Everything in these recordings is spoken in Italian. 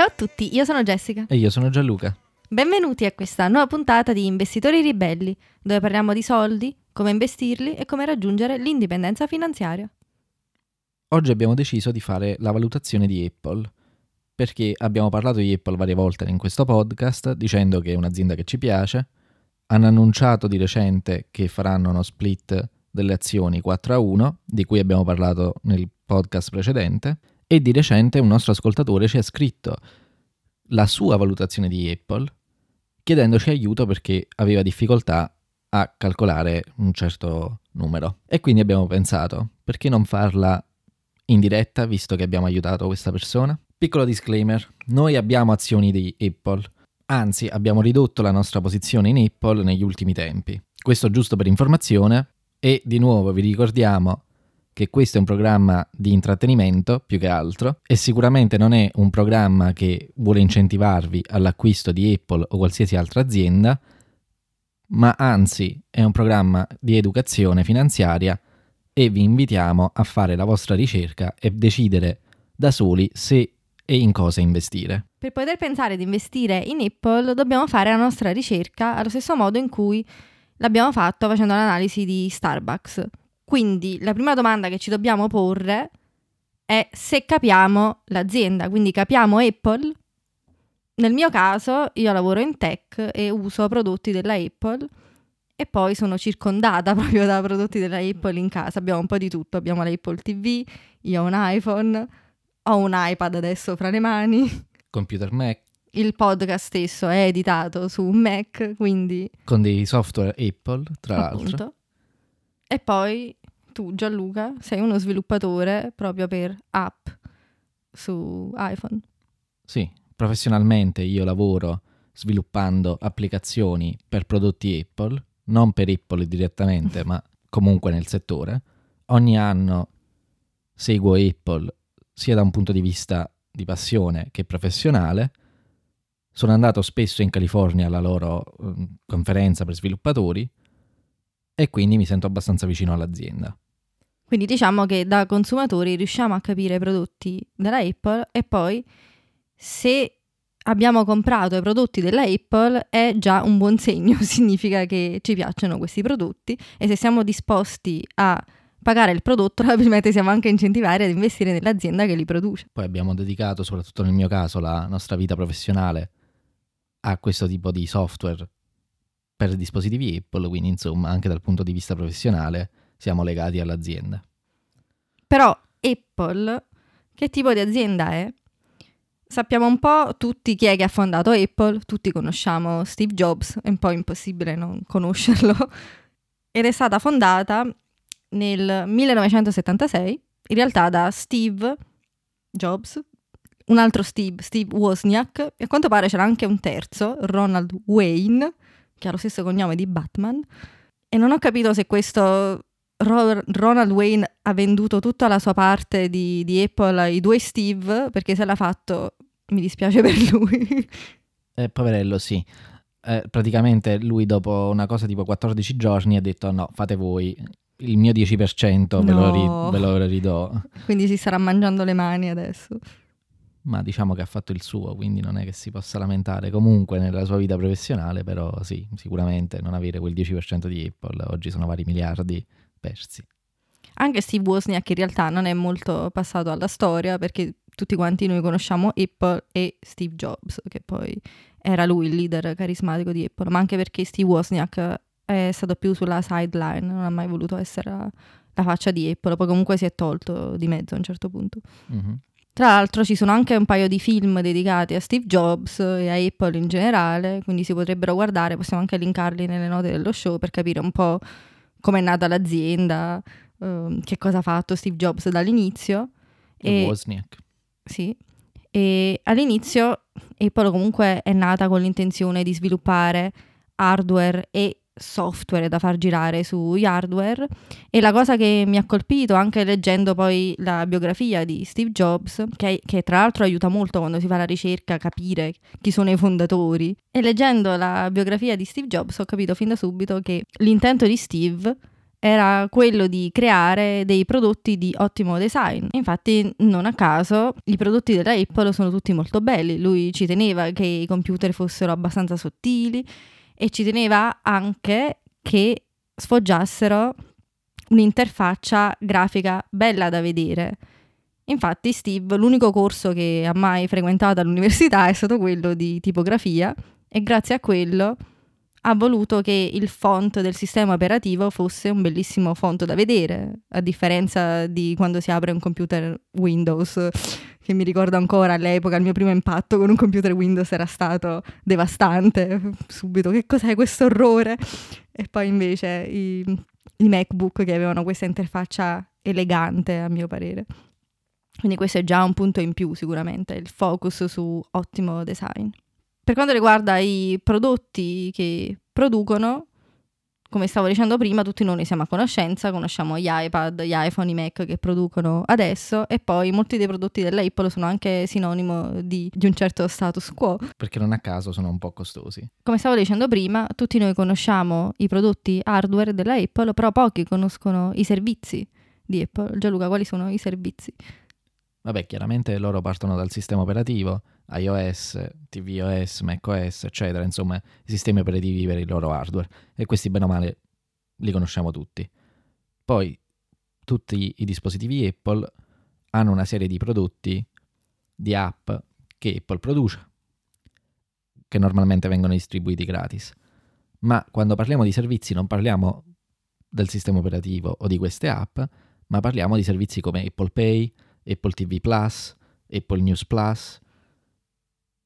Ciao a tutti, io sono Jessica. E io sono Gianluca. Benvenuti a questa nuova puntata di Investitori Ribelli, dove parliamo di soldi, come investirli e come raggiungere l'indipendenza finanziaria. Oggi abbiamo deciso di fare la valutazione di Apple, perché abbiamo parlato di Apple varie volte in questo podcast, dicendo che è un'azienda che ci piace. Hanno annunciato di recente che faranno uno split delle azioni 4 a 1, di cui abbiamo parlato nel podcast precedente, e di recente un nostro ascoltatore ci ha scritto la sua valutazione di Apple, chiedendoci aiuto perché aveva difficoltà a calcolare un certo numero. E quindi abbiamo pensato, perché non farla in diretta, visto che abbiamo aiutato questa persona? Piccolo disclaimer, noi abbiamo azioni di Apple, anzi abbiamo ridotto la nostra posizione in Apple negli ultimi tempi. Questo giusto per informazione, e di nuovo vi ricordiamo che questo è un programma di intrattenimento più che altro e sicuramente non è un programma che vuole incentivarvi all'acquisto di Apple o qualsiasi altra azienda, ma anzi è un programma di educazione finanziaria e vi invitiamo a fare la vostra ricerca e decidere da soli se e in cosa investire. Per poter pensare di investire in Apple dobbiamo fare la nostra ricerca allo stesso modo in cui l'abbiamo fatto facendo l'analisi di Starbucks. Quindi la prima domanda che ci dobbiamo porre è se capiamo l'azienda, quindi capiamo Apple. Nel mio caso io lavoro in tech e uso prodotti della Apple e poi sono circondata proprio da prodotti della Apple in casa. Abbiamo un po' di tutto, abbiamo l'Apple TV, io ho un iPhone, ho un iPad adesso fra le mani. Computer Mac, Il podcast stesso è editato su un Mac, quindi con dei software Apple, tra l'altro. appunto. E poi tu, Gianluca, sei uno sviluppatore proprio per app su iPhone. Sì, professionalmente io lavoro sviluppando applicazioni per prodotti Apple, non per Apple direttamente, ma comunque nel settore. Ogni anno seguo Apple sia da un punto di vista di passione che professionale. Sono andato spesso in California alla loro eh, conferenza per sviluppatori e quindi mi sento abbastanza vicino all'azienda. Quindi diciamo che da consumatori riusciamo a capire i prodotti della Apple e poi se abbiamo comprato i prodotti della Apple è già un buon segno, significa che ci piacciono questi prodotti e se siamo disposti a pagare il prodotto probabilmente siamo anche incentivati ad investire nell'azienda che li produce. Poi abbiamo dedicato, soprattutto nel mio caso, la nostra vita professionale a questo tipo di software per dispositivi Apple, quindi insomma anche dal punto di vista professionale siamo legati all'azienda. Però Apple, che tipo di azienda è? Sappiamo un po' tutti chi è che ha fondato Apple, tutti conosciamo Steve Jobs, è un po' impossibile non conoscerlo, ed è stata fondata nel 1976, in realtà da Steve Jobs, un altro Steve, Steve Wozniak, e a quanto pare c'era anche un terzo, Ronald Wayne, che ha lo stesso cognome di Batman, e non ho capito se questo Ro- Ronald Wayne ha venduto tutta la sua parte di, di Apple ai due Steve, perché se l'ha fatto mi dispiace per lui. Eh, poverello, sì. Eh, praticamente lui dopo una cosa tipo 14 giorni ha detto no, fate voi, il mio 10% ve, lo ri- ve lo ridò. Quindi si starà mangiando le mani adesso. Ma diciamo che ha fatto il suo, quindi non è che si possa lamentare. Comunque nella sua vita professionale, però sì, sicuramente non avere quel 10% di Apple, oggi sono vari miliardi persi. Anche Steve Wozniak in realtà non è molto passato alla storia perché tutti quanti noi conosciamo Apple e Steve Jobs, che poi era lui il leader carismatico di Apple, ma anche perché Steve Wozniak è stato più sulla sideline, non ha mai voluto essere la, faccia di Apple, poi comunque si è tolto di mezzo a un certo punto. Mhm. Tra l'altro ci sono anche un paio di film dedicati a Steve Jobs e a Apple in generale, quindi si potrebbero guardare, possiamo anche linkarli nelle note dello show per capire un po' com'è nata l'azienda, ehm, che cosa ha fatto Steve Jobs dall'inizio. E E, Wozniak. sì, e all'inizio Apple comunque è nata con l'intenzione di sviluppare hardware e software da far girare sugli hardware e la cosa che mi ha colpito anche leggendo poi la biografia di Steve Jobs che, che tra l'altro aiuta molto quando si fa la ricerca a capire chi sono i fondatori e leggendo la biografia di Steve Jobs ho capito fin da subito che l'intento di Steve era quello di creare dei prodotti di ottimo design. Infatti, non a caso, i prodotti della Apple sono tutti molto belli. Lui ci teneva che i computer fossero abbastanza sottili e ci teneva anche che sfoggiassero un'interfaccia grafica bella da vedere. Infatti Steve, l'unico corso che ha mai frequentato all'università è stato quello di tipografia e grazie a quello ha voluto che il font del sistema operativo fosse un bellissimo font da vedere, a differenza di quando si apre un computer Windows, che mi ricordo ancora all'epoca il mio primo impatto con un computer Windows era stato devastante, subito che cos'è questo orrore? E poi invece i, i MacBook che avevano questa interfaccia elegante a mio parere. Quindi questo è già un punto in più sicuramente, il focus su ottimo design. Per quanto riguarda i prodotti che producono, come stavo dicendo prima, tutti noi ne siamo a conoscenza, conosciamo gli iPad, gli iPhone, i Mac che producono adesso e poi molti dei prodotti dell'Apple sono anche sinonimo di, di, un certo status quo. Perché non a caso sono un po' costosi. Come stavo dicendo prima, tutti noi conosciamo i prodotti hardware della Apple, però pochi conoscono i servizi di Apple. Gianluca, quali sono i servizi? Vabbè, chiaramente loro partono dal sistema operativo, iOS, tvOS, macOS, eccetera, insomma, sistemi operativi per il loro hardware. E questi, bene o male, li conosciamo tutti. Poi, tutti i dispositivi Apple hanno una serie di prodotti, di app che Apple produce, che normalmente vengono distribuiti gratis. Ma quando parliamo di servizi non parliamo del sistema operativo o di queste app, ma parliamo di servizi come Apple Pay, Apple TV Plus, Apple News Plus,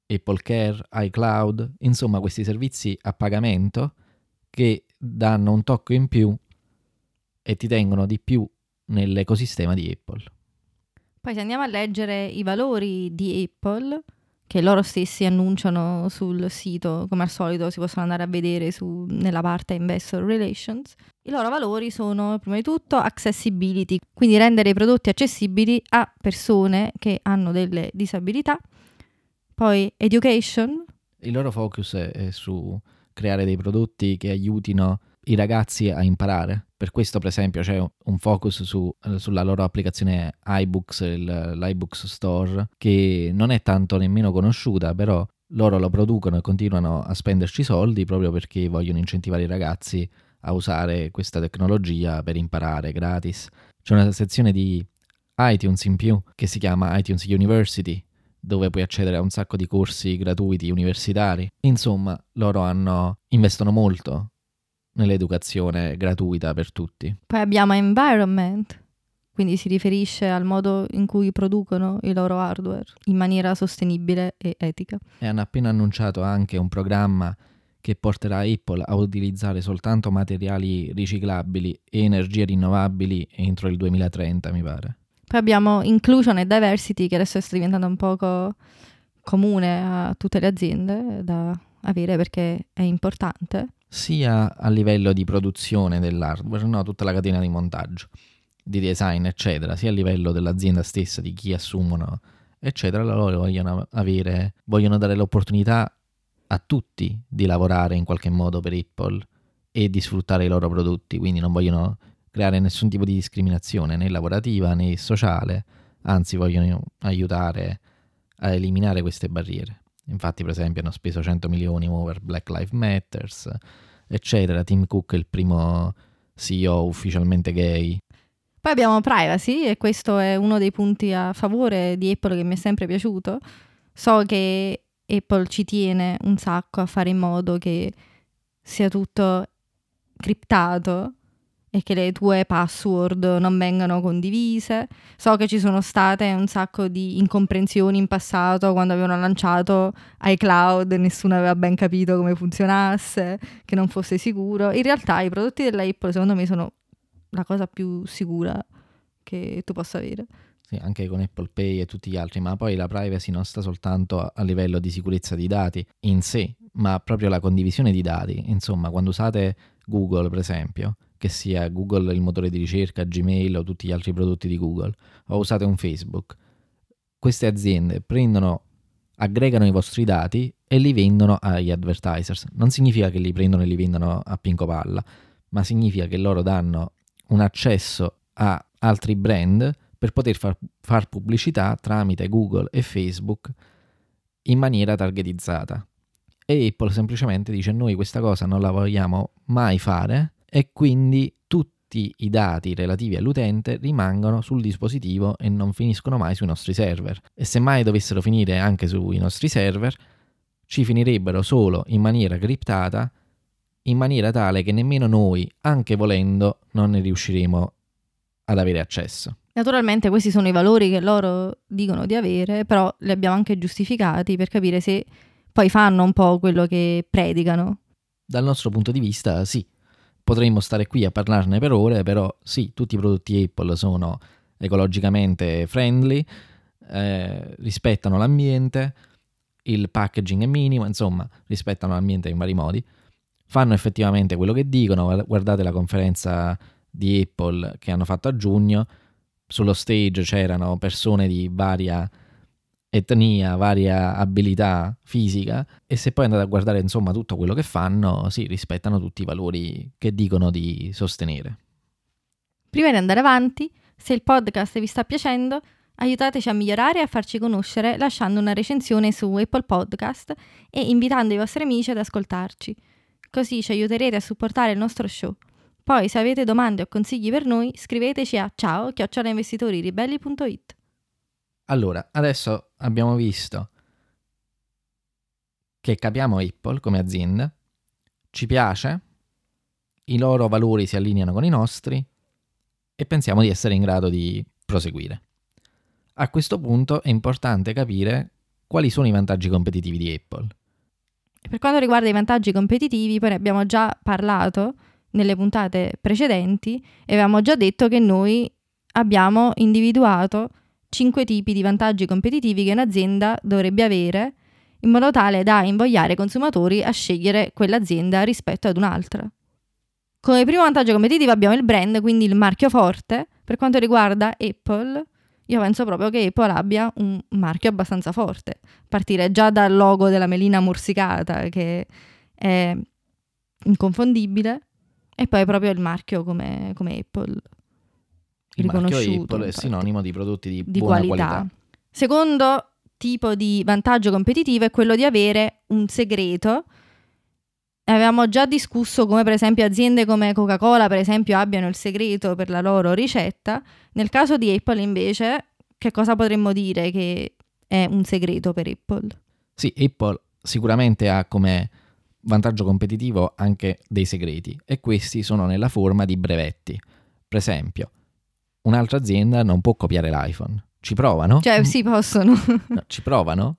Apple Care, iCloud, insomma questi servizi a pagamento che danno un tocco in più e ti tengono di più nell'ecosistema di Apple. Poi se andiamo a leggere i valori di Apple, che loro stessi annunciano sul sito, come al solito si possono andare a vedere su, nella parte Investor Relations. I loro valori sono prima di tutto accessibility, quindi rendere i prodotti accessibili a persone che hanno delle disabilità. Poi education. Il loro focus è su creare dei prodotti che aiutino i ragazzi a imparare. Per questo, per esempio, c'è un focus su, sulla loro applicazione iBooks, il, l'iBooks Store, che non è tanto nemmeno conosciuta, però loro lo producono e continuano a spenderci soldi proprio perché vogliono incentivare i ragazzi a usare questa tecnologia per imparare gratis. C'è una sezione di iTunes in più che si chiama iTunes University, dove puoi accedere a un sacco di corsi gratuiti universitari. Insomma, loro hanno, investono molto nell'educazione gratuita per tutti. Poi abbiamo environment, quindi si riferisce al modo in cui producono i loro hardware in maniera sostenibile e etica. E hanno appena annunciato anche un programma che porterà Apple a utilizzare soltanto materiali riciclabili e energie rinnovabili entro il 2030, mi pare. Poi abbiamo inclusion e diversity che adesso sta diventando un poco comune a tutte le aziende da avere perché è importante sia a livello di produzione dell'hardware, no? tutta la catena di montaggio, di design, eccetera, sia a livello dell'azienda stessa, di chi assumono, eccetera, loro vogliono, avere, vogliono dare l'opportunità a tutti di lavorare in qualche modo per Apple e di sfruttare i loro prodotti, quindi non vogliono creare nessun tipo di discriminazione né lavorativa né sociale, anzi vogliono aiutare a eliminare queste barriere. Infatti, per esempio, hanno speso 100 milioni per Black Lives Matters, eccetera. Tim Cook è il primo CEO ufficialmente gay. Poi abbiamo privacy e questo è uno dei punti a favore di Apple che mi è sempre piaciuto. So che Apple ci tiene un sacco a fare in modo che sia tutto criptato e che le tue password non vengano condivise. So che ci sono state un sacco di incomprensioni in passato quando avevano lanciato iCloud, nessuno aveva ben capito come funzionasse, che non fosse sicuro. In realtà i prodotti dell'Apple secondo me sono la cosa più sicura che tu possa avere. Sì, anche con Apple Pay e tutti gli altri, ma poi la privacy non sta soltanto a livello di sicurezza di dati in sé, ma proprio la condivisione di dati. Insomma, quando usate Google, per esempio, che sia Google il motore di ricerca, Gmail o tutti gli altri prodotti di Google, o usate un Facebook, queste aziende prendono, aggregano i vostri dati e li vendono agli advertisers. Non significa che li prendono e li vendono a pinco palla, ma significa che loro danno un accesso a altri brand per poter far, far pubblicità tramite Google e Facebook in maniera targetizzata. E Apple semplicemente dice noi questa cosa non la vogliamo mai fare e quindi tutti i dati relativi all'utente rimangono sul dispositivo e non finiscono mai sui nostri server. E se mai dovessero finire anche sui nostri server, ci finirebbero solo in maniera criptata, in maniera tale che nemmeno noi, anche volendo, non ne riusciremo ad avere accesso. Naturalmente questi sono i valori che loro dicono di avere, però li abbiamo anche giustificati per capire se poi fanno un po' quello che predicano. Dal nostro punto di vista, sì. Potremmo stare qui a parlarne per ore, però sì, tutti i prodotti Apple sono ecologicamente friendly, eh, rispettano l'ambiente, il packaging è minimo, insomma, rispettano l'ambiente in vari modi, fanno effettivamente quello che dicono, guardate la conferenza di Apple che hanno fatto a giugno, sullo stage c'erano persone di varia etnia, varia abilità fisica e se poi andate a guardare insomma tutto quello che fanno, sì, rispettano tutti i valori che dicono di sostenere. Prima di andare avanti, se il podcast vi sta piacendo, aiutateci a migliorare e a farci conoscere lasciando una recensione su Apple Podcast e invitando i vostri amici ad ascoltarci. Così ci aiuterete a supportare il nostro show. Poi, se avete domande o consigli per noi, scriveteci a ciao chiocciolainvestitoriribelli.it. Allora, adesso abbiamo visto che capiamo Apple come azienda, ci piace, i loro valori si allineano con i nostri e pensiamo di essere in grado di proseguire. A questo punto è importante capire quali sono i vantaggi competitivi di Apple. Per quanto riguarda i vantaggi competitivi, poi ne abbiamo già parlato nelle puntate precedenti e avevamo già detto che noi abbiamo individuato cinque tipi di vantaggi competitivi che un'azienda dovrebbe avere in modo tale da invogliare i consumatori a scegliere quell'azienda rispetto ad un'altra. Come primo vantaggio competitivo abbiamo il brand, quindi il marchio forte. Per quanto riguarda Apple, io penso proprio che Apple abbia un marchio abbastanza forte. Partire già dal logo della melina morsicata, che è inconfondibile, e poi proprio il marchio come, come Apple. Il marchio Apple è sinonimo di prodotti di, di buona qualità. qualità. Secondo tipo di vantaggio competitivo è quello di avere un segreto. Avevamo già discusso come per esempio aziende come Coca-Cola per esempio abbiano il segreto per la loro ricetta. Nel caso di Apple invece che cosa potremmo dire che è un segreto per Apple? Sì, Apple sicuramente ha come vantaggio competitivo anche dei segreti e questi sono nella forma di brevetti. Per esempio, un'altra azienda non può copiare l'iPhone. Ci provano? Cioè, sì, possono. No, ci provano,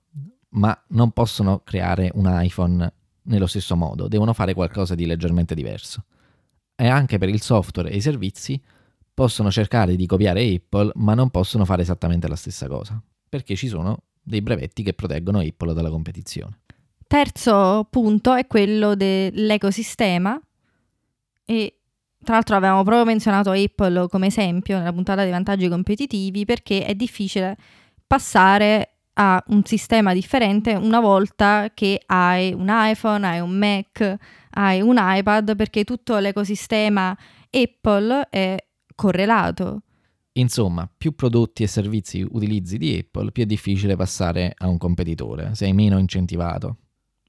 ma non possono creare un iPhone nello stesso modo, devono fare qualcosa di leggermente diverso. E anche per il software e i servizi possono cercare di copiare Apple, ma non possono fare esattamente la stessa cosa, perché ci sono dei brevetti che proteggono Apple dalla competizione. Terzo punto è quello dell'ecosistema e tra l'altro avevamo proprio menzionato Apple come esempio nella puntata dei vantaggi competitivi perché è difficile passare a un sistema differente una volta che hai un iPhone, hai un Mac, hai un iPad perché tutto l'ecosistema Apple è correlato. Insomma, più prodotti e servizi utilizzi di Apple, più è difficile passare a un competitore, sei meno incentivato.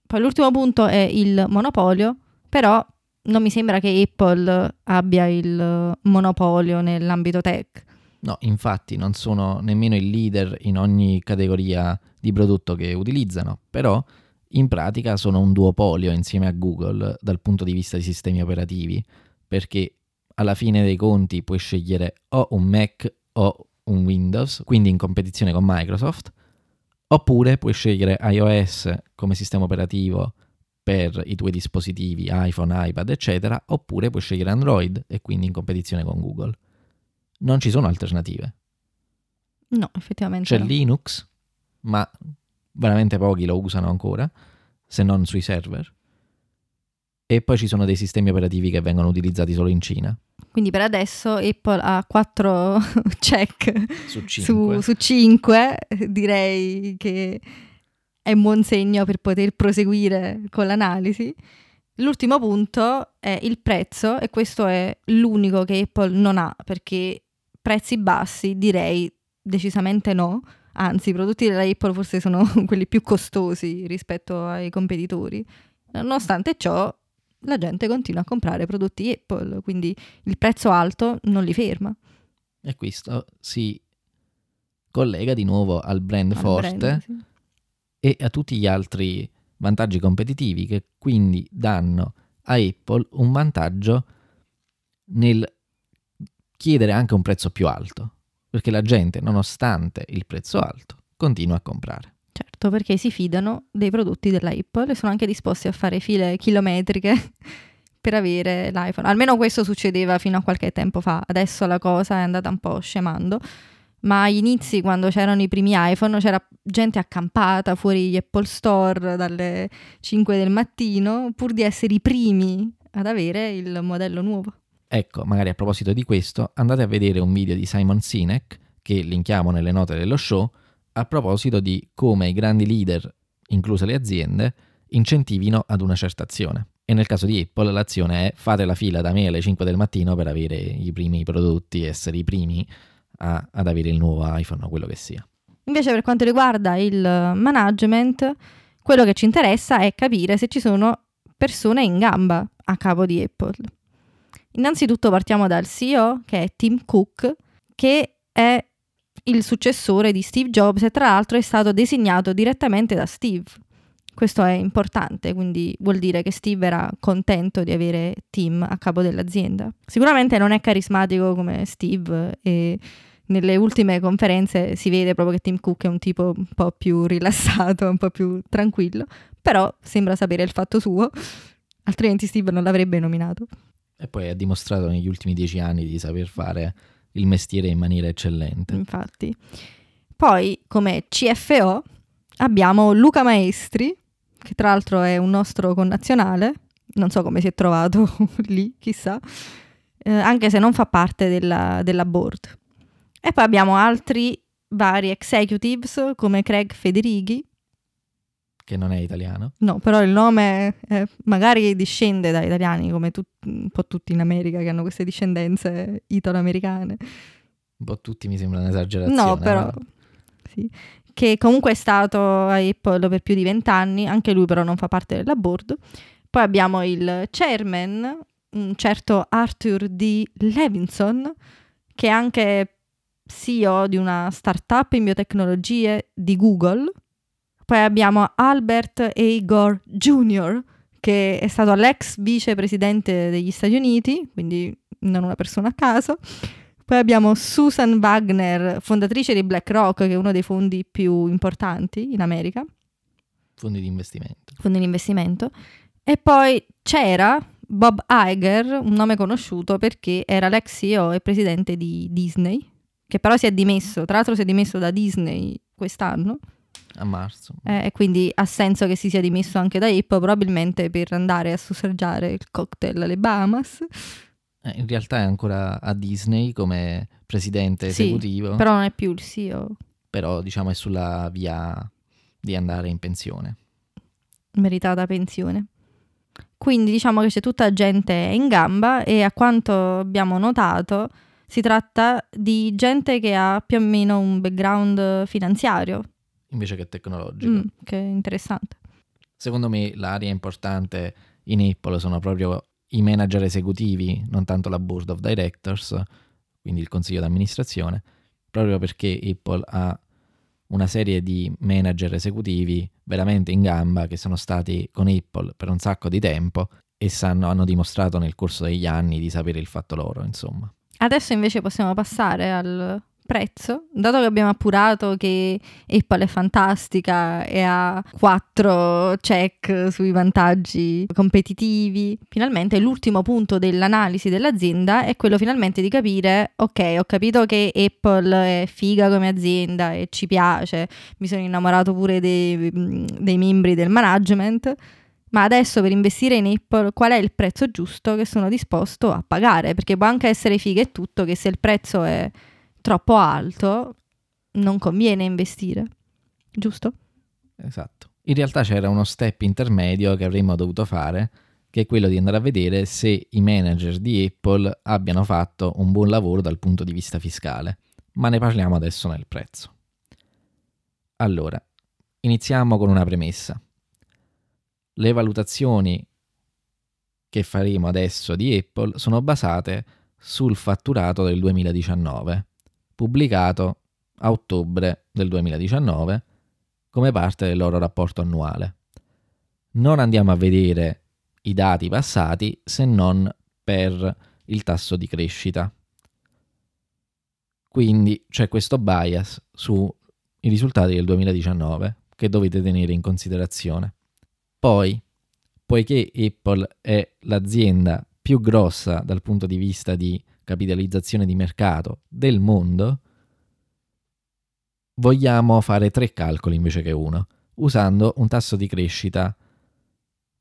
Poi l'ultimo punto è il monopolio, però non mi sembra che Apple abbia il monopolio nell'ambito tech. No, infatti non sono nemmeno il leader in ogni categoria di prodotto che utilizzano, però in pratica sono un duopolio insieme a Google dal punto di vista dei sistemi operativi, perché alla fine dei conti puoi scegliere o un Mac o un Windows, quindi in competizione con Microsoft, Oppure puoi scegliere iOS come sistema operativo per i tuoi dispositivi iPhone, iPad, eccetera, oppure puoi scegliere Android e quindi in competizione con Google. Non ci sono alternative. No, effettivamente. C'è no. Linux, ma veramente pochi lo usano ancora, se non sui server. E poi ci sono dei sistemi operativi che vengono utilizzati solo in Cina. Quindi per adesso Apple ha 4 check Su 5. su, su 5, direi che è un buon segno per poter proseguire con l'analisi. L'ultimo punto è il prezzo e questo è l'unico che Apple non ha perché prezzi bassi direi decisamente no, anzi i prodotti della Apple forse sono quelli più costosi rispetto ai competitori. Nonostante ciò la gente continua a comprare prodotti Apple, quindi il prezzo alto non li ferma. E questo si collega di nuovo al brand al forte brand, sì. E a tutti gli altri vantaggi competitivi che quindi danno a Apple un vantaggio nel chiedere anche un prezzo più alto, perché la gente, nonostante il prezzo alto, continua a comprare. Certo, perché si fidano dei prodotti della Apple e sono anche disposti a fare file chilometriche per avere l'iPhone. Almeno questo succedeva fino a qualche tempo fa, adesso la cosa è andata un po' scemando ma agli inizi, quando c'erano i primi iPhone, c'era gente accampata fuori gli Apple Store dalle 5 del mattino pur di essere i primi ad avere il modello nuovo. Ecco, magari a proposito di questo, andate a vedere un video di Simon Sinek, che linkiamo nelle note dello show, a proposito di come i grandi leader, incluse le aziende, incentivino ad una certa azione. E nel caso di Apple l'azione è fate la fila da me alle 5 del mattino per avere i primi prodotti, essere i primi a, ad avere il nuovo iPhone o quello che sia. Invece per quanto riguarda il management, quello che ci interessa è capire se ci sono persone in gamba a capo di Apple. Innanzitutto partiamo dal CEO, che è Tim Cook, che è il successore di Steve Jobs e tra l'altro è stato designato direttamente da Steve. Questo è importante, quindi vuol dire che Steve era contento di avere Tim a capo dell'azienda. Sicuramente non è carismatico come Steve e nelle ultime conferenze si vede proprio che Tim Cook è un tipo un po' più rilassato, un po' più tranquillo, però sembra sapere il fatto suo, altrimenti Steve non l'avrebbe nominato. E poi ha dimostrato negli ultimi dieci anni di saper fare il mestiere in maniera eccellente. Infatti. Poi, come CFO, abbiamo Luca Maestri, che tra l'altro è un nostro connazionale, non so come si è trovato lì, chissà, eh, anche se non fa parte della, della board. E poi abbiamo altri vari executives come Craig Federighi. Che non è italiano. No, però il nome eh, magari discende da italiani, come tu, un po' tutti in America che hanno queste discendenze italo-americane. Un po' tutti mi sembra un'esagerazione. No, però... Sì che comunque è stato a Apple per più di vent'anni, anche lui però non fa parte della board. Poi abbiamo il chairman, un certo Arthur D. Levinson, che è anche CEO di una startup in biotecnologie di Google. Poi abbiamo Albert A. Gore Jr., che è stato l'ex vicepresidente degli Stati Uniti, quindi non una persona a caso. Poi abbiamo Susan Wagner, fondatrice di BlackRock, che è uno dei fondi più importanti in America. Fondi di investimento. Fondi di investimento. E poi c'era Bob Iger, un nome conosciuto perché era l'ex CEO e presidente di Disney, che però si è dimesso, tra l'altro si è dimesso da Disney quest'anno. A marzo. Eh, e quindi ha senso che si sia dimesso anche da Apple, probabilmente per andare a sussaggiare il cocktail alle Bahamas. Eh, in realtà è ancora a Disney come presidente sì, esecutivo. Però non è più il CEO. Però diciamo è sulla via di andare in pensione. Meritata pensione. Quindi diciamo che c'è tutta gente in gamba e a quanto abbiamo notato si tratta di gente che ha più o meno un background finanziario. Invece che tecnologico. Mm, che interessante. Secondo me l'area importante in Apple sono proprio i manager esecutivi, non tanto la board of directors, quindi il consiglio d'amministrazione, proprio perché Apple ha una serie di manager esecutivi veramente in gamba che sono stati con Apple per un sacco di tempo e sanno, hanno dimostrato nel corso degli anni di sapere il fatto loro, insomma. Adesso invece possiamo passare al prezzo, dato che abbiamo appurato che Apple è fantastica e ha quattro check sui vantaggi competitivi, finalmente l'ultimo punto dell'analisi dell'azienda è quello finalmente di capire, ok, ho capito che Apple è figa come azienda e ci piace, mi sono innamorato pure dei, dei membri del management, ma adesso per investire in Apple qual è il prezzo giusto che sono disposto a pagare? Perché può anche essere figa e tutto che se il prezzo è troppo alto, non conviene investire, giusto? Esatto. In realtà c'era uno step intermedio che avremmo dovuto fare, che è quello di andare a vedere se i manager di Apple abbiano fatto un buon lavoro dal punto di vista fiscale, ma ne parliamo adesso nel prezzo. Allora, iniziamo con una premessa. Le valutazioni che faremo adesso di Apple sono basate sul fatturato del 2019, pubblicato a ottobre del 2019 come parte del loro rapporto annuale. Non andiamo a vedere i dati passati se non per il tasso di crescita. Quindi c'è questo bias sui risultati del 2019 che dovete tenere in considerazione. Poi, poiché Apple è l'azienda più grossa dal punto di vista di capitalizzazione di mercato del mondo, vogliamo fare tre calcoli invece che uno, usando un tasso di crescita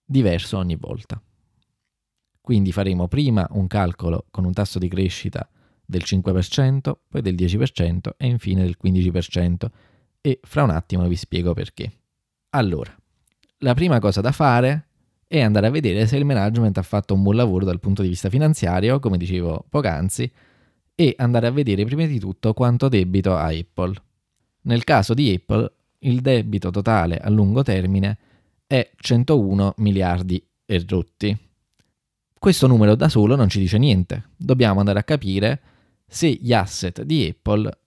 diverso ogni volta. Quindi faremo prima un calcolo con un tasso di crescita del 5%, poi del 10% e infine del 15% e fra un attimo vi spiego perché. Allora, la prima cosa da fare è andare a vedere se il management ha fatto un buon lavoro dal punto di vista finanziario, come dicevo poc'anzi, e andare a vedere prima di tutto quanto debito ha Apple. Nel caso di Apple, il debito totale a lungo termine è 101 miliardi e rotti. Questo numero da solo non ci dice niente, dobbiamo andare a capire se gli asset di Apple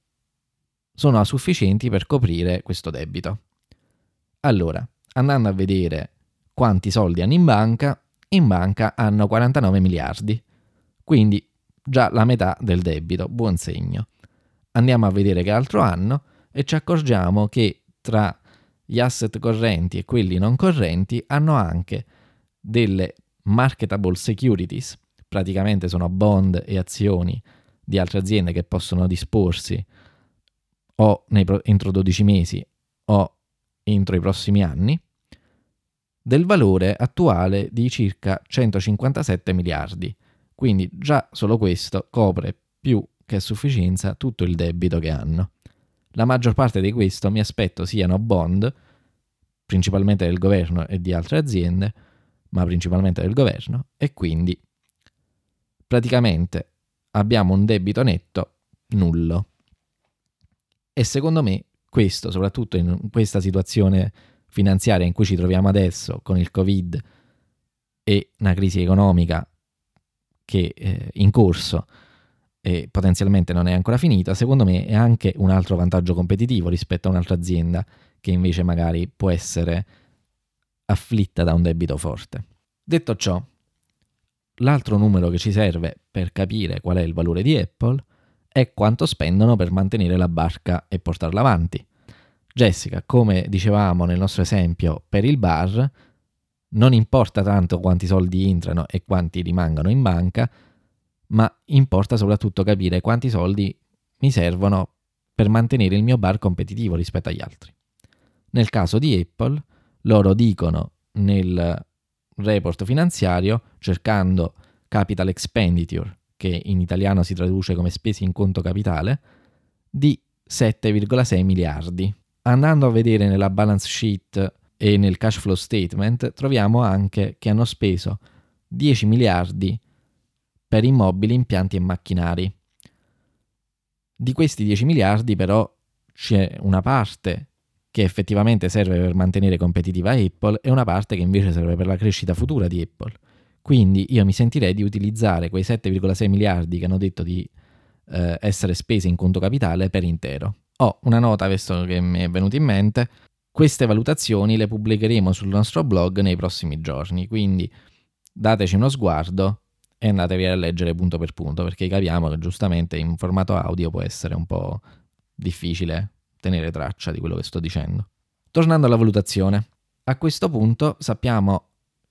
sono sufficienti per coprire questo debito. Allora, andando a vedere quanti soldi hanno in banca, in banca hanno 49 miliardi, quindi già la metà del debito, buon segno. Andiamo a vedere che altro hanno e ci accorgiamo che tra gli asset correnti e quelli non correnti hanno anche delle marketable securities, praticamente sono bond e azioni di altre aziende che possono disporsi o pro- entro 12 mesi o entro i prossimi anni, del valore attuale di circa 157 miliardi. Quindi già solo questo copre più che a sufficienza tutto il debito che hanno. La maggior parte di questo mi aspetto siano bond, principalmente del governo e di altre aziende, ma principalmente del governo, e quindi praticamente abbiamo un debito netto nullo. E secondo me questo, soprattutto in questa situazione finanziaria in cui ci troviamo adesso, con il Covid e una crisi economica che è in corso, e potenzialmente non è ancora finita, secondo me è anche un altro vantaggio competitivo rispetto a un'altra azienda che invece magari può essere afflitta da un debito forte. Detto ciò, l'altro numero che ci serve per capire qual è il valore di Apple è quanto spendono per mantenere la barca e portarla avanti. Jessica, come dicevamo nel nostro esempio per il bar, non importa tanto quanti soldi entrano e quanti rimangono in banca, ma importa soprattutto capire quanti soldi mi servono per mantenere il mio bar competitivo rispetto agli altri. Nel caso di Apple, loro dicono nel report finanziario, cercando capital expenditure, che in italiano si traduce come spese in conto capitale, di 7,6 miliardi. Andando a vedere nella balance sheet e nel cash flow statement, troviamo anche che hanno speso 10 miliardi per immobili, impianti e macchinari. Di questi 10 miliardi però c'è una parte che effettivamente serve per mantenere competitiva Apple e una parte che invece serve per la crescita futura di Apple. Quindi io mi sentirei di utilizzare quei 7,6 miliardi che hanno detto di eh, essere spesi in conto capitale per intero. Ho una nota adesso che mi è venuta in mente. Queste valutazioni le pubblicheremo sul nostro blog nei prossimi giorni, quindi dateci uno sguardo e andatevi a leggere punto per punto perché capiamo che giustamente in formato audio può essere un po' difficile tenere traccia di quello che sto dicendo. Tornando alla valutazione, a questo punto sappiamo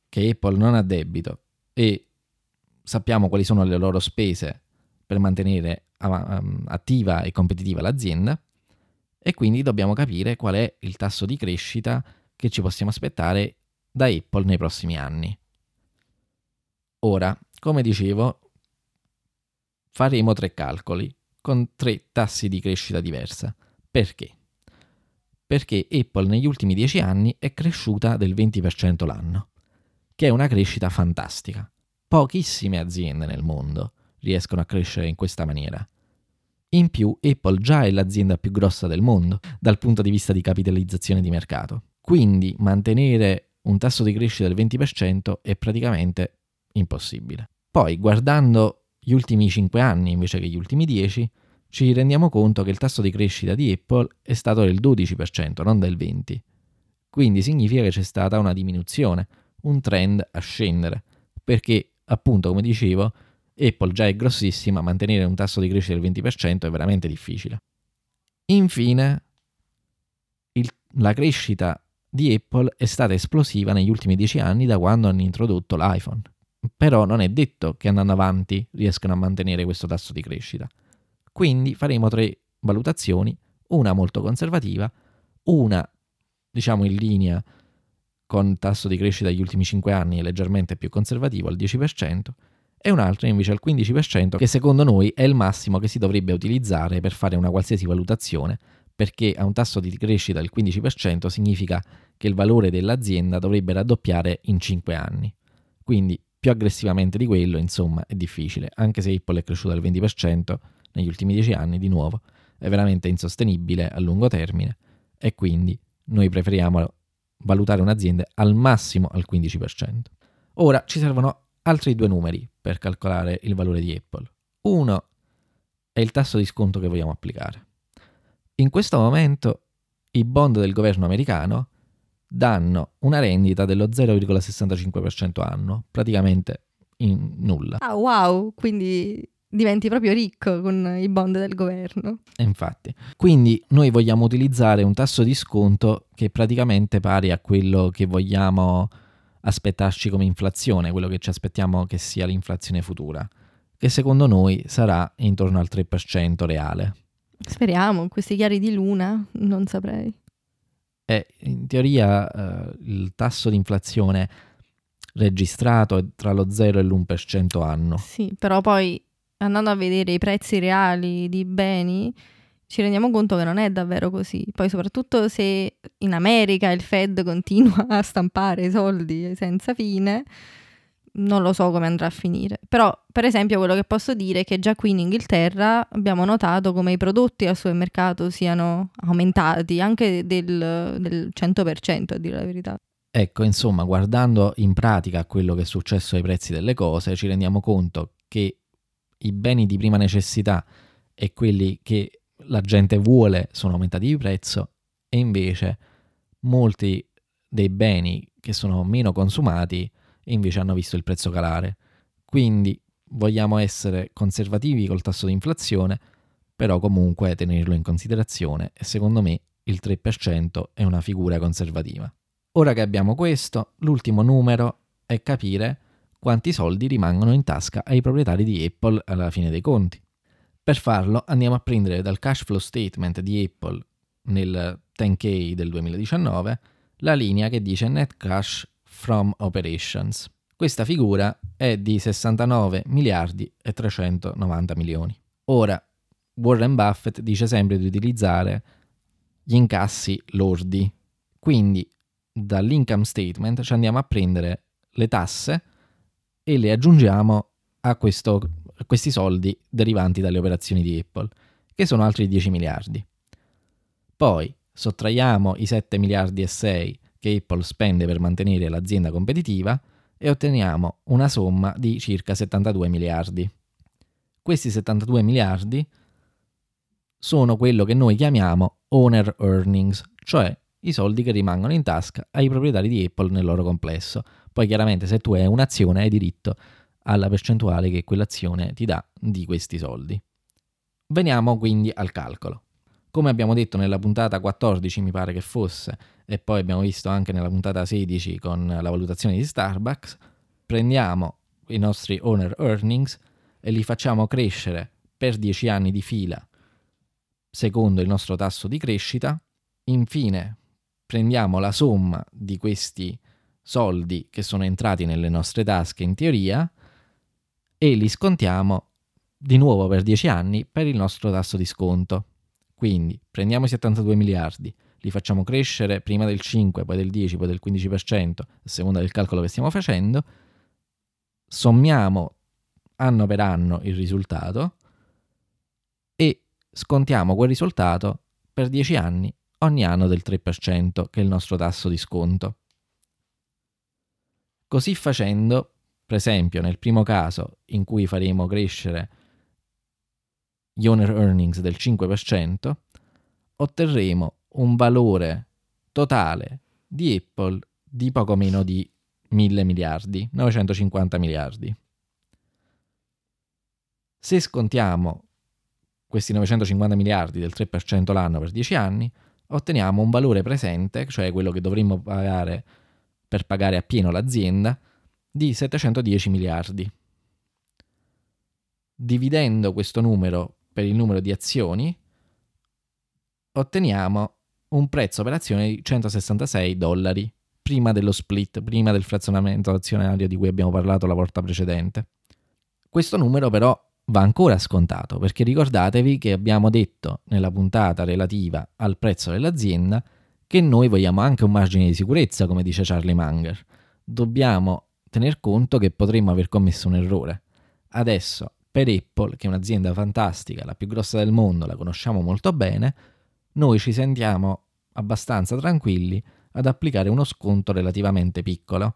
che Apple non ha debito e sappiamo quali sono le loro spese per mantenere um, attiva e competitiva l'azienda e quindi dobbiamo capire qual è il tasso di crescita che ci possiamo aspettare da Apple nei prossimi anni. Ora, come dicevo, faremo tre calcoli con tre tassi di crescita diversa. Perché? Perché Apple negli ultimi dieci anni è cresciuta del 20% l'anno. che è una crescita fantastica. Pochissime aziende nel mondo riescono a crescere in questa maniera. In più, Apple già è l'azienda più grossa del mondo dal punto di vista di capitalizzazione di mercato. Quindi mantenere un tasso di crescita del 20% è praticamente impossibile. Poi, guardando gli ultimi 5 anni invece che gli ultimi 10, ci rendiamo conto che il tasso di crescita di Apple è stato del 12%, non del 20%. Quindi significa che c'è stata una diminuzione, un trend a scendere, perché appunto, come dicevo, Apple già è grossissima, mantenere un tasso di crescita del 20% è veramente difficile. Infine, il, la crescita di Apple è stata esplosiva negli ultimi 10 anni da quando hanno introdotto l'iPhone. Però non è detto che andando avanti riescano a mantenere questo tasso di crescita. Quindi faremo tre valutazioni, una molto conservativa, una diciamo in linea con tasso di crescita degli ultimi 5 anni leggermente più conservativo al 10%, e un'altra invece al 15%, che secondo noi è il massimo che si dovrebbe utilizzare per fare una qualsiasi valutazione, perché a un tasso di crescita del 15% significa che il valore dell'azienda dovrebbe raddoppiare in 5 anni. Quindi più aggressivamente di quello, insomma, è difficile, anche se Apple è cresciuta del 20% negli ultimi 10 anni, di nuovo, è veramente insostenibile a lungo termine e quindi noi preferiamo valutare un'azienda al massimo al 15%. Ora ci servono altri due numeri per calcolare il valore di Apple. Uno è il tasso di sconto che vogliamo applicare. In questo momento i bond del governo americano danno una rendita dello 0,65% anno, praticamente in nulla. Ah wow, quindi diventi proprio ricco con i bond del governo. infatti, quindi noi vogliamo utilizzare un tasso di sconto che è praticamente pari a quello che vogliamo aspettarci come inflazione, quello che ci aspettiamo che sia l'inflazione futura, che secondo noi sarà intorno al 3% reale. Speriamo, questi chiari di luna, non saprei. E in teoria eh, il tasso di inflazione registrato è tra lo 0 e l'1% anno. Sì, però poi andando a vedere i prezzi reali di beni, ci rendiamo conto che non è davvero così. Poi soprattutto se in America il Fed continua a stampare soldi senza fine, non lo so come andrà a finire. Però, per esempio, quello che posso dire è che già qui in Inghilterra abbiamo notato come i prodotti al supermercato siano aumentati anche del, del 100%, a dire la verità. Ecco, insomma, guardando in pratica quello che è successo ai prezzi delle cose, ci rendiamo conto che i beni di prima necessità e quelli che la gente vuole sono aumentati di prezzo e invece molti dei beni che sono meno consumati invece hanno visto il prezzo calare. Quindi vogliamo essere conservativi col tasso di inflazione, però comunque tenerlo in considerazione e secondo me il 3% è una figura conservativa. Ora che abbiamo questo, l'ultimo numero è capire quanti soldi rimangono in tasca ai proprietari di Apple alla fine dei conti. Per farlo andiamo a prendere dal cash flow statement di Apple nel 10K del 2019 la linea che dice net cash from operations. Questa figura è di 69 miliardi e 390 milioni. Ora, Warren Buffett dice sempre di utilizzare gli incassi lordi, quindi dall'income statement ci andiamo a prendere le tasse e le aggiungiamo a questo questi soldi derivanti dalle operazioni di Apple, che sono altri 10 miliardi. Poi sottraiamo i 7 miliardi e 6 che Apple spende per mantenere l'azienda competitiva e otteniamo una somma di circa 72 miliardi. Questi 72 miliardi sono quello che noi chiamiamo owner earnings, cioè i soldi che rimangono in tasca ai proprietari di Apple nel loro complesso. Poi chiaramente se tu hai un'azione hai diritto alla percentuale che quell'azione ti dà di questi soldi. Veniamo quindi al calcolo. Come abbiamo detto nella puntata 14 mi pare che fosse, e poi abbiamo visto anche nella puntata 16 con la valutazione di Starbucks, prendiamo i nostri owner earnings e li facciamo crescere per 10 anni di fila secondo il nostro tasso di crescita. Infine prendiamo la somma di questi soldi che sono entrati nelle nostre tasche in teoria e li scontiamo di nuovo per 10 anni per il nostro tasso di sconto. Quindi prendiamo i 72 miliardi, li facciamo crescere prima del 5, poi del 10, poi del 15%, a seconda del calcolo che stiamo facendo, sommiamo anno per anno il risultato e scontiamo quel risultato per 10 anni ogni anno del 3%, che è il nostro tasso di sconto. Così facendo, per esempio, nel primo caso in cui faremo crescere gli owner earnings del 5%, otterremo un valore totale di Apple di poco meno di 1000 miliardi, 950 miliardi. Se scontiamo questi 950 miliardi del 3% l'anno per 10 anni, otteniamo un valore presente, cioè quello che dovremmo pagare per pagare appieno l'azienda, di 710 miliardi. Dividendo questo numero per il numero di azioni, otteniamo un prezzo per azione di 166 dollari, prima dello split, prima del frazionamento azionario di cui abbiamo parlato la volta precedente. Questo numero però va ancora scontato, perché ricordatevi che abbiamo detto nella puntata relativa al prezzo dell'azienda che noi vogliamo anche un margine di sicurezza, come dice Charlie Munger. Dobbiamo tener conto che potremmo aver commesso un errore. Adesso, per Apple, che è un'azienda fantastica, la più grossa del mondo, la conosciamo molto bene, noi ci sentiamo abbastanza tranquilli ad applicare uno sconto relativamente piccolo,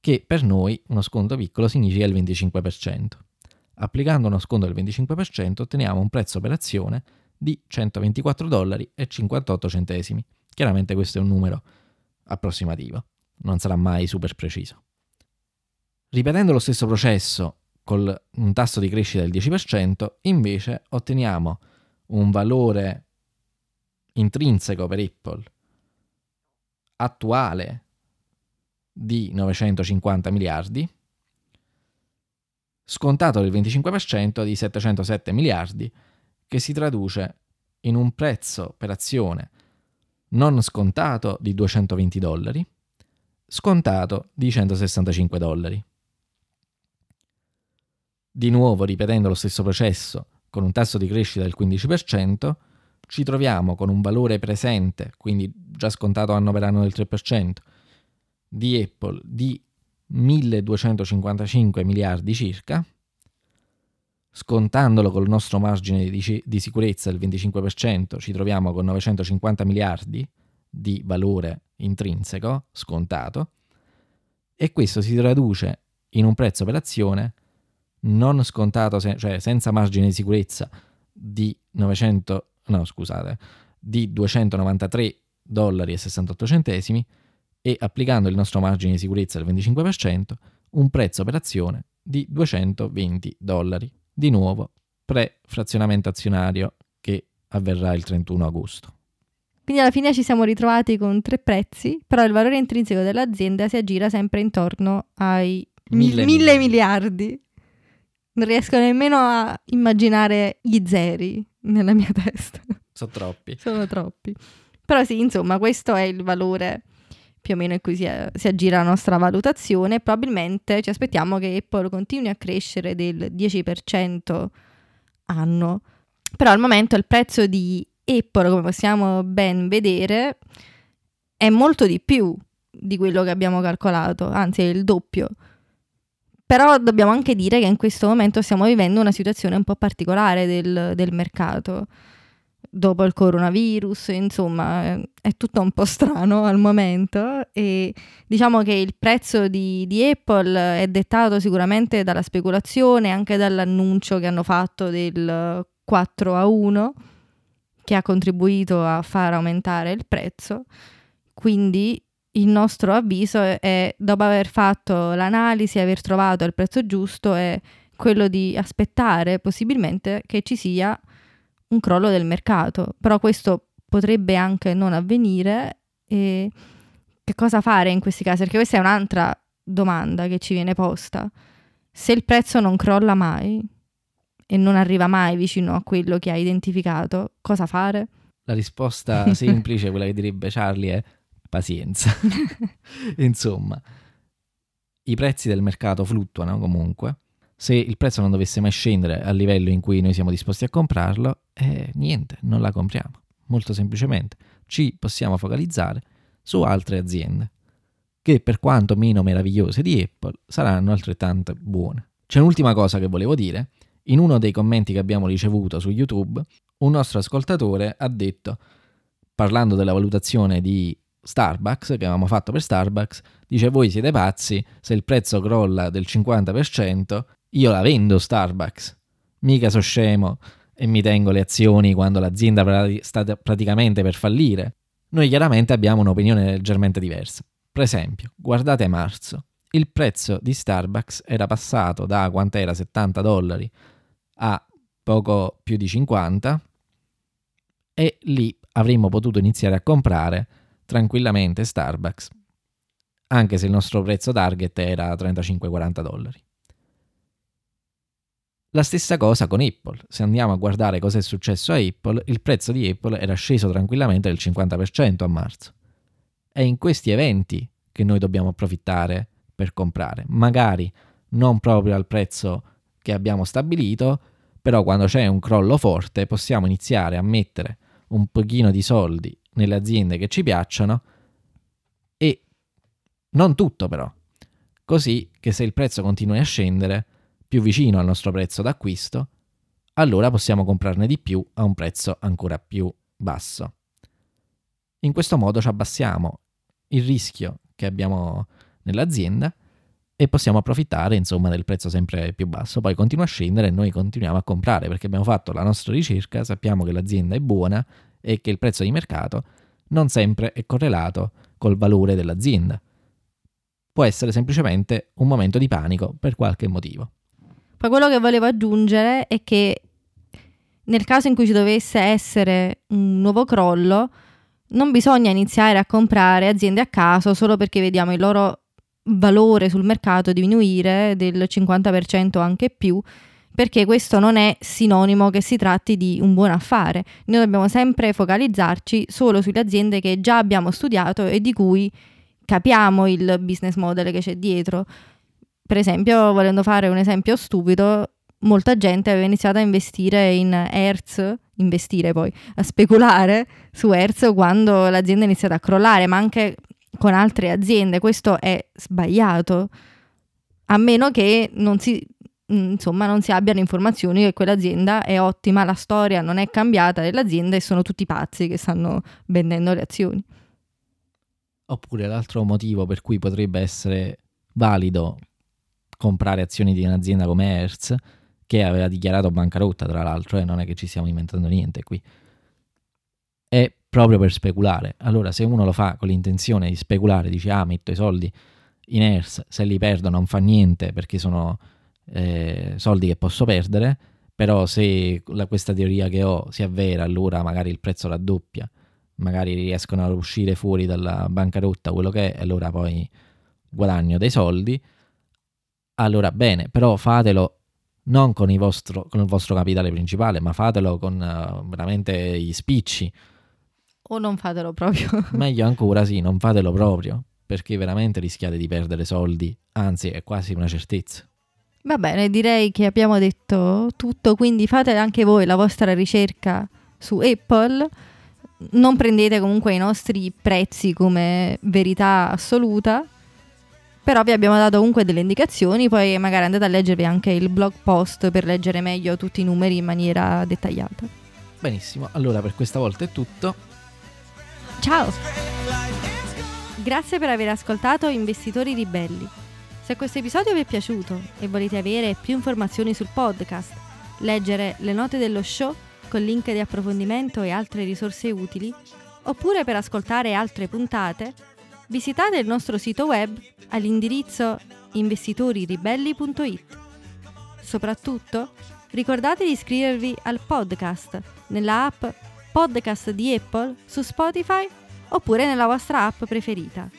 che per noi uno sconto piccolo significa il 25%. Applicando uno sconto del 25% otteniamo un prezzo per azione di 124 dollari e 58 centesimi. Chiaramente questo è un numero approssimativo, non sarà mai super preciso. Ripetendo lo stesso processo con un tasso di crescita del 10%, invece otteniamo un valore intrinseco per Apple attuale di 950 miliardi scontato del 25% di 707 miliardi, che si traduce in un prezzo per azione non scontato di 220 dollari, scontato di 165 dollari. Di nuovo, ripetendo lo stesso processo con un tasso di crescita del 15%, ci troviamo con un valore presente, quindi già scontato anno per anno del 3%, di Apple di 1255 miliardi circa, scontandolo col nostro margine di, di sicurezza del 25%, ci troviamo con 950 miliardi di valore intrinseco scontato e questo si traduce in un prezzo per azione non scontato, cioè senza margine di sicurezza di 900, no scusate, di 293 dollari e 68 centesimi e applicando il nostro margine di sicurezza del 25%, un prezzo per azione di 220 dollari. Di nuovo, pre-frazionamento azionario che avverrà il 31 agosto. Quindi alla fine ci siamo ritrovati con tre prezzi, però il valore intrinseco dell'azienda si aggira sempre intorno ai mille, mille miliardi. Non riesco nemmeno a immaginare gli zeri nella mia testa. Sono troppi. Sono troppi. Però sì, insomma, questo è il valore più o meno in cui si, si aggira la nostra valutazione. Probabilmente ci aspettiamo che Apple continui a crescere del 10% anno. Però al momento il prezzo di Apple, come possiamo ben vedere, è molto di più di quello che abbiamo calcolato, anzi è il doppio. Però dobbiamo anche dire che in questo momento stiamo vivendo una situazione un po' particolare del, del mercato dopo il coronavirus, insomma è tutto un po' strano al momento e diciamo che il prezzo di, di, Apple è dettato sicuramente dalla speculazione, anche dall'annuncio che hanno fatto del 4 a 1 che ha contribuito a far aumentare il prezzo. Quindi il nostro avviso è, dopo aver fatto l'analisi, aver trovato il prezzo giusto, è quello di aspettare possibilmente che ci sia un crollo del mercato, però questo potrebbe anche non avvenire e che cosa fare in questi casi? Perché questa è un'altra domanda che ci viene posta. Se il prezzo non crolla mai e non arriva mai vicino a quello che hai identificato, cosa fare? La risposta semplice, quella che direbbe Charlie, è pazienza. Insomma, i prezzi del mercato fluttuano comunque se il prezzo non dovesse mai scendere al livello in cui noi siamo disposti a comprarlo, eh, niente, non la compriamo. Molto semplicemente. ci possiamo focalizzare su altre aziende, che per quanto meno meravigliose di Apple saranno altrettanto buone. C'è un'ultima cosa che volevo dire. In uno dei commenti che abbiamo ricevuto su YouTube, un nostro ascoltatore ha detto, parlando della valutazione di Starbucks, che avevamo fatto per Starbucks, dice voi siete pazzi, se il prezzo crolla del 50%, io la vendo Starbucks. Mica so scemo e mi tengo le azioni quando l'azienda sta praticamente per fallire. Noi chiaramente abbiamo un'opinione leggermente diversa. Per esempio, guardate marzo. Il prezzo di Starbucks era passato da quant'era 70 dollari a poco più di 50 e lì avremmo potuto iniziare a comprare tranquillamente Starbucks, anche se il nostro prezzo target era 35-40 dollari. La stessa cosa con Apple. Se andiamo a guardare cosa è successo a Apple, il prezzo di Apple era sceso tranquillamente del 50% a marzo. È in questi eventi che noi dobbiamo approfittare per comprare. Magari non proprio al prezzo che abbiamo stabilito, però quando c'è un crollo forte possiamo iniziare a mettere un pochino di soldi nelle aziende che ci piacciono e non tutto però. Così che se il prezzo continua a scendere, più vicino al nostro prezzo d'acquisto, allora possiamo comprarne di più a un prezzo ancora più basso. In questo modo ci abbassiamo il rischio che abbiamo nell'azienda e possiamo approfittare insomma del prezzo sempre più basso. Poi continua a scendere e noi continuiamo a comprare perché abbiamo fatto la nostra ricerca, sappiamo che l'azienda è buona e che il prezzo di mercato non sempre è correlato col valore dell'azienda. Può essere semplicemente un momento di panico per qualche motivo. Poi quello che volevo aggiungere è che nel caso in cui ci dovesse essere un nuovo crollo, non bisogna iniziare a comprare aziende a caso solo perché vediamo il loro valore sul mercato diminuire del 50% o anche più, perché questo non è sinonimo che si tratti di un buon affare. Noi dobbiamo sempre focalizzarci solo sulle aziende che già abbiamo studiato e di cui capiamo il business model che c'è dietro. Per esempio, volendo fare un esempio stupido, molta gente aveva iniziato a investire in Hertz, investire poi, a speculare su Hertz quando l'azienda è iniziata a crollare, ma anche con altre aziende. Questo è sbagliato, a meno che non si, insomma, non si abbiano informazioni che quell'azienda è ottima, la storia non è cambiata dell'azienda e sono tutti pazzi che stanno vendendo le azioni. Oppure l'altro motivo per cui potrebbe essere valido comprare azioni di un'azienda come Hertz, che aveva dichiarato bancarotta, tra l'altro, e eh, non è che ci stiamo inventando niente qui. È proprio per speculare. Allora, se uno lo fa con l'intenzione di speculare, dice ah, metto i soldi in Hertz, se li perdo non fa niente perché sono eh, soldi che posso perdere, però se la, questa teoria che ho si avvera, allora magari il prezzo raddoppia, magari riescono a uscire fuori dalla bancarotta, quello che è, allora poi guadagno dei soldi allora bene, però fatelo non con, vostro, con il vostro capitale principale, ma fatelo con uh, veramente gli spicci. O non fatelo proprio. Meglio ancora sì, non fatelo proprio, perché veramente rischiate di perdere soldi, anzi è quasi una certezza. Va bene, direi che abbiamo detto tutto, quindi fate anche voi la vostra ricerca su Apple. Non prendete comunque i nostri prezzi come verità assoluta, però vi abbiamo dato comunque delle indicazioni, poi magari andate a leggervi anche il blog post per leggere meglio tutti i numeri in maniera dettagliata. Benissimo, allora per questa volta è tutto. Ciao! Grazie per aver ascoltato Investitori Ribelli. Se questo episodio vi è piaciuto e volete avere più informazioni sul podcast, leggere le note dello show con link di approfondimento e altre risorse utili, oppure per ascoltare altre puntate, visitate il nostro sito web all'indirizzo investitoriribelli.it. Soprattutto ricordate di iscrivervi al podcast nella app Podcast di Apple su Spotify oppure nella vostra app preferita.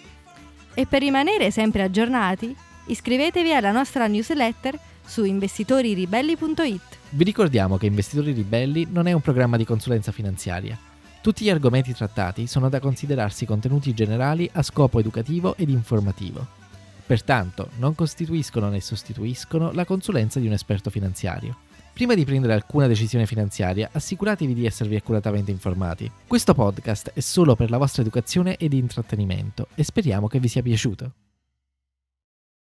E per rimanere sempre aggiornati, iscrivetevi alla nostra newsletter su investitoriribelli.it. Vi ricordiamo che Investitori Ribelli non è un programma di consulenza finanziaria tutti gli argomenti trattati sono da considerarsi contenuti generali a scopo educativo ed informativo. Pertanto, non costituiscono né sostituiscono la consulenza di un esperto finanziario. Prima di prendere alcuna decisione finanziaria, assicuratevi di esservi accuratamente informati. Questo podcast è solo per la vostra educazione ed intrattenimento e speriamo che vi sia piaciuto.